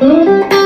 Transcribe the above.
嗯。